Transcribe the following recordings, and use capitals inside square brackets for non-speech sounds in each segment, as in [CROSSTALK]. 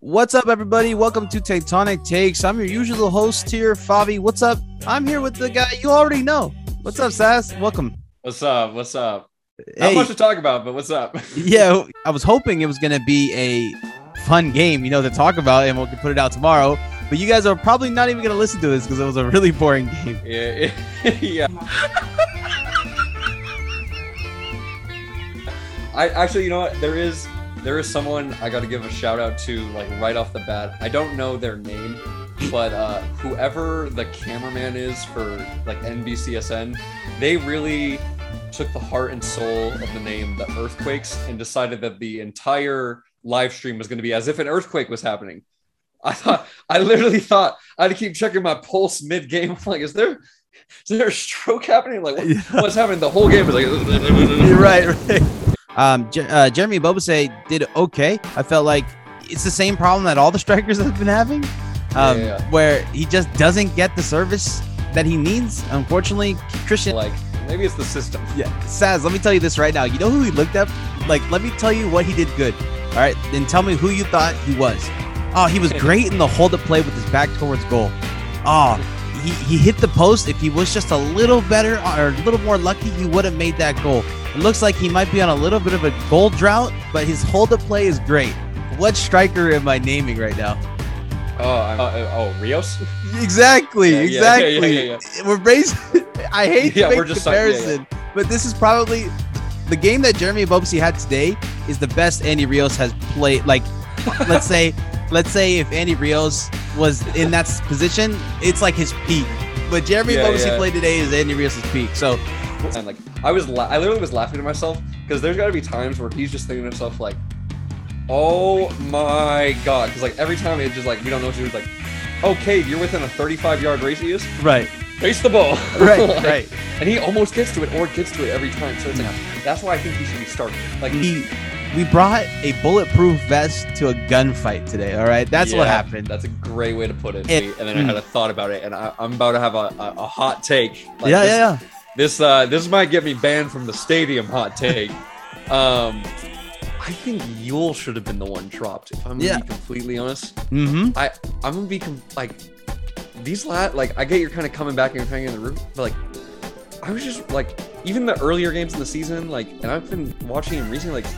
What's up, everybody? Welcome to Tectonic Takes. I'm your usual host here, Favi. What's up? I'm here with the guy you already know. What's up, Sass? Welcome. What's up? What's up? Not Hey, much to talk about, but what's up? [LAUGHS] yeah, I was hoping it was gonna be a fun game, you know, to talk about, and we can put it out tomorrow. But you guys are probably not even gonna listen to this because it was a really boring game. yeah, [LAUGHS] yeah. [LAUGHS] I actually, you know what? There is there is someone I got to give a shout out to, like right off the bat. I don't know their name, but uh, whoever the cameraman is for like NBCSN, they really took the heart and soul of the name, the Earthquakes, and decided that the entire live stream was going to be as if an earthquake was happening. I thought, I literally thought I had to keep checking my pulse mid game. Like, is there, is there a stroke happening? Like, what, [LAUGHS] what's happening? The whole game is like, [LAUGHS] right, right. Um, Je- uh, Jeremy Ebobisse did okay. I felt like it's the same problem that all the [LAUGHS] strikers have been having, um, Yeah, yeah. where he just doesn't get the service that he needs. Unfortunately, Christian. Like, maybe it's the system. Yeah, Saz, let me tell you this right now. You know who he looked up? Like, let me tell you what he did good. All right, then tell me who you thought he was. Oh, he was [LAUGHS] great in the hold up play with his back towards goal. Oh, he, he hit the post. If he was just a little better or a little more lucky, he would have made that goal. It looks like he might be on a little bit of a goal drought, but his hold up play is great. What striker am I naming right now? Oh, uh, oh, Rios. [LAUGHS] Exactly, Yeah, yeah, yeah, exactly. yeah, We're basing. [LAUGHS] I hate to make we're just talking- yeah, comparison, but this is probably the game that Jeremy Ebobisse had today is the best Andy Rios has played. Like, [LAUGHS] let's say, let's say if Andy Rios was in that position, it's like his peak. But Jeremy Yeah, Ebobisse played today is Andy Rios' peak. So And like, I was, la- I literally was laughing to myself because there's got to be times where he's just thinking to himself like, "Oh my god!" Because like every time it's just like we don't know what to do. It's like, "Okay, you're within a 35 yard radius. right, Face the ball." [LAUGHS] right, [LAUGHS] Like, right. And he almost gets to it or gets to it every time. So it's like that's why I think he should be starting. Like He, we brought a bulletproof vest to a gunfight today. All right, that's what happened. That's a great way to put it. It- and then I hmm. had a thought about it, and I, I'm about to have a, a, a hot take. Like, yeah, this, yeah, yeah. This uh, this might get me banned from the stadium. Hot take. um, I think Yueill should have been the one dropped. If I'm gonna Yeah. be completely honest, Mm-hmm. I I'm gonna be com- like these lat like I get you're kind of coming back and you're hanging in the room, but like I was just like even the earlier games in the season, like, and I've been watching him recently. Like,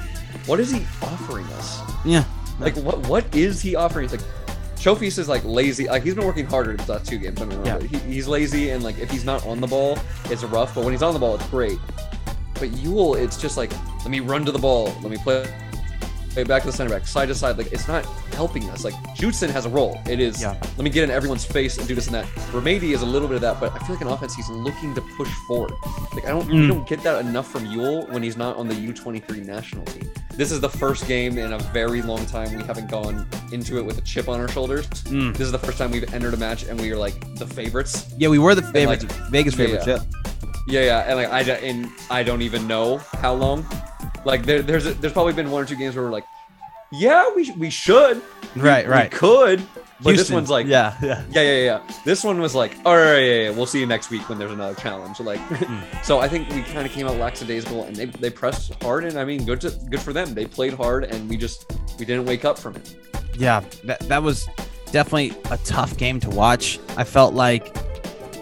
what is he offering us? Yeah. Like, what what is he offering? He's like. Chofis is like lazy. Like he's been working harder these last two games. I mean, Yeah. he, he's lazy, and like if he's not on the ball, it's rough. But when he's on the ball, it's great. But Yueill, it's just like let me run to the ball, let me play, play back to the center back, side to side. Like it's not helping us. Like Judson has a role. It is Yeah. let me get in everyone's face and do this and that. Remedi is a little bit of that, but I feel like in offense he's looking to push forward. Like I don't Mm. we don't get that enough from Yueill when he's not on the U23 national team. This is the first game in a very long time we haven't gone into it with a chip on our shoulders. Mm. This is the first time we've entered a match and we are like the favorites. Yeah, we were the like- favorites, Vegas favorites. yeah. Yeah. Yeah, yeah, and like I don't- and I don't even know how long. Like there, there's there's probably been one or two games where we're like, yeah, we we should, Right, we right. could, but this Houston. one's like, yeah, yeah. yeah, yeah, yeah. This one was like, all right, yeah, yeah, we'll see you next week when there's another challenge. Like, [LAUGHS] hmm. so I think we kind of came out lackadaisical, and they, they pressed hard, and I mean, good to good for them. They played hard, and we just we didn't wake up from it. Yeah, that, that was definitely a tough game to watch. I felt like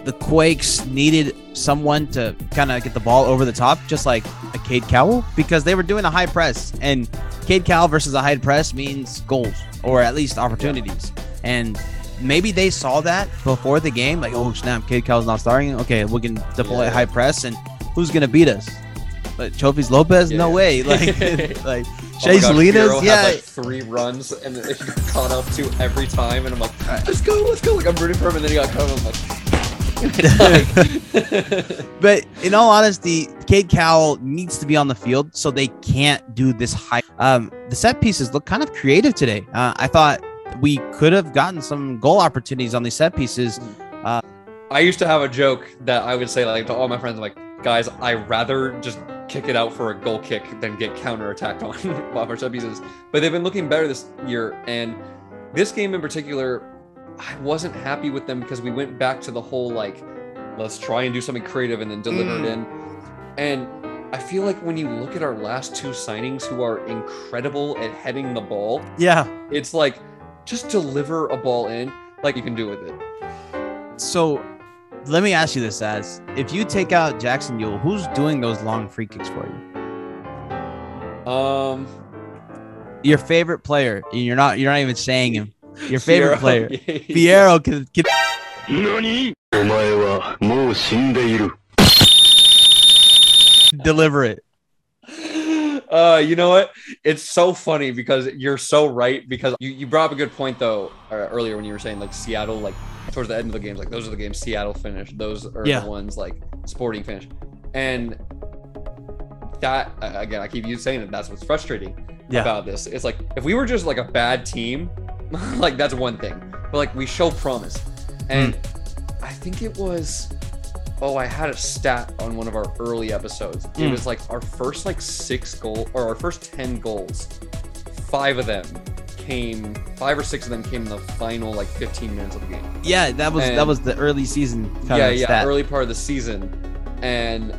the Quakes needed someone to kind of get the ball over the top, just like a Cade Cowell, because they were doing a high press. And Cade Cowell versus a high press means goals, or at least opportunities. And maybe they saw that before the game, like, oh, snap, Cade Cowell's not starting. Okay, we can deploy Yeah. high press, and who's going to beat us? But Chofis Lopez? No way. Like, [LAUGHS] like Oh my God, Salinas? Hero had, Yeah. like three runs, and then he got [LAUGHS] caught up to every time, and I'm like, let's go, let's go. Like I'm rooting for him, and then he got caught up. I'm like. [LAUGHS] But in all honesty, Cade Cowell needs to be on the field, so they can't do this high. Um, the set pieces look kind of creative today. Uh, I thought we could have gotten some goal opportunities on these set pieces. Uh, I used to have a joke that I would say like to all my friends, I'm like, guys, I rather just kick it out for a goal kick than get counterattacked [LAUGHS] on off our set pieces. But they've been looking better this year, and this game in particular, I wasn't happy with them because we went back to the whole like, let's try and do something creative and then deliver it mm. in. And I feel like when you look at our last two signings who are incredible at heading the ball, Yeah, it's like just deliver a ball in like you can do with it. So let me ask you this as if you take out Jackson Yueill, who's doing those long free kicks for you? Um your favorite player. You're not you're not even saying him. Your favorite player. Fierro [LAUGHS] can, get. Deliver it. Uh, you know what? It's so funny because you're so right. Because you, you brought up a good point though uh, earlier when you were saying like Seattle, like towards the end of the games, like those are the games Seattle finished. Those are Yeah. the ones like Sporting finished, and that again, I keep you saying that that's what's frustrating Yeah. about this. It's like if we were just like a bad team, [LAUGHS] like that's one thing, but like we show promise, and I think it was. Oh, I had a stat on one of our early episodes. It Mm. was like our first like six goal or our first ten goals, five of them came, five or six of them came in the final like 15 minutes of the game. Yeah, that was that was the early season kind yeah, yeah, stat. early part of the season, and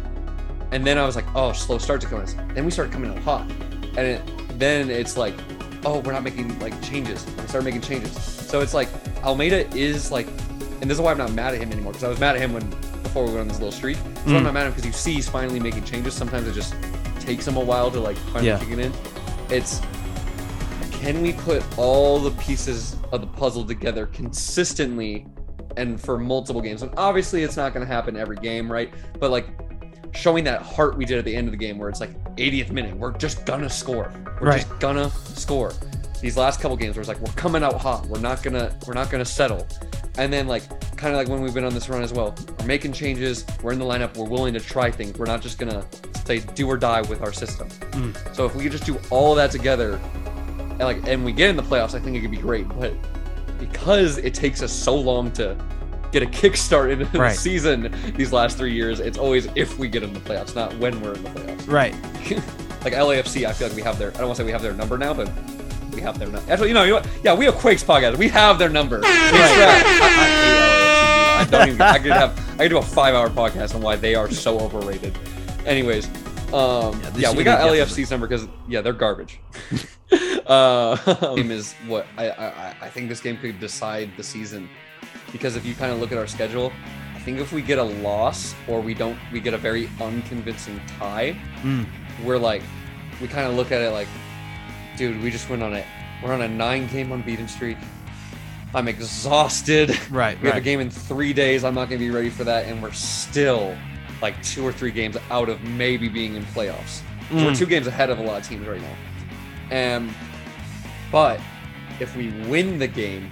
and then I was like, oh, slow start to come in. Then we started coming out hot, and it, then it's like, oh, we're not making like changes. We started making changes. So it's like Almeyda is like, and this is why I'm not mad at him anymore because I was mad at him when before we went on this little streak. So I'm Mm. not mad at him because you see he's finally making changes. Sometimes it just takes him a while to like finally Yeah. kick it in. It's can we put all the pieces of the puzzle together consistently and for multiple games? And obviously, it's not going to happen every game, right? But like showing that heart we did at the end of the game, where it's like 80th minute, we're just gonna score. We're Right. just gonna score. These last couple games, where it's like we're coming out hot. We're not gonna we're not gonna settle. And then like kind of like when we've been on this run as well, we're making changes. We're in the lineup. We're willing to try things. We're not just gonna say do or die with our system. Mm. So if we could just do all of that together, and like and we get in the playoffs, I think it could be great. But because it takes us so long to get a kickstart into Right. the season these last three years, it's always if we get in the playoffs, not when we're in the playoffs. right. [LAUGHS] Like LAFC, I feel like we have their I don't want to say we have their number now, but we have their number. Actually, you know, you know what? Yeah, we have Quakes podcast. We have their number. That- I, I hate LAFC. dude. I don't even. I could have. I could do a five-hour podcast on why they are so overrated. Anyways, um, Yeah, yeah, we got LAFC's number because yeah, they're garbage. [LAUGHS] uh, game is what I, I I think this game could decide the season because if you kind of look at our schedule, I think if we get a loss or we don't, we get a very unconvincing tie Mm. we're like, we kind of look at it like, dude, we just went on it. We're on a nine game unbeaten streak. I'm exhausted. Right. We have a game in three days. I'm not going to be ready for that. And we're still like two or three games out of maybe being in playoffs. So we're Mm. two games ahead of a lot of teams right now. Um, but if we win the game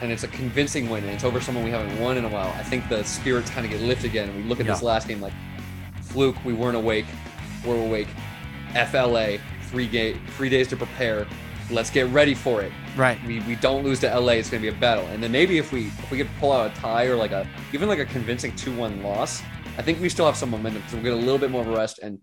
and it's a convincing win and it's over someone we haven't won in a while, I think the spirits kind of get lifted again. And we look at this last game like, fluke, we weren't awake. We're awake. FLA, three ga- three days to prepare. Let's get ready for it. Right. We, we don't lose to LA. It's gonna be a battle. And then maybe if we if we could pull out a tie or like a even like a convincing two one loss, I think we still have some momentum. So we'll get a little bit more of a rest and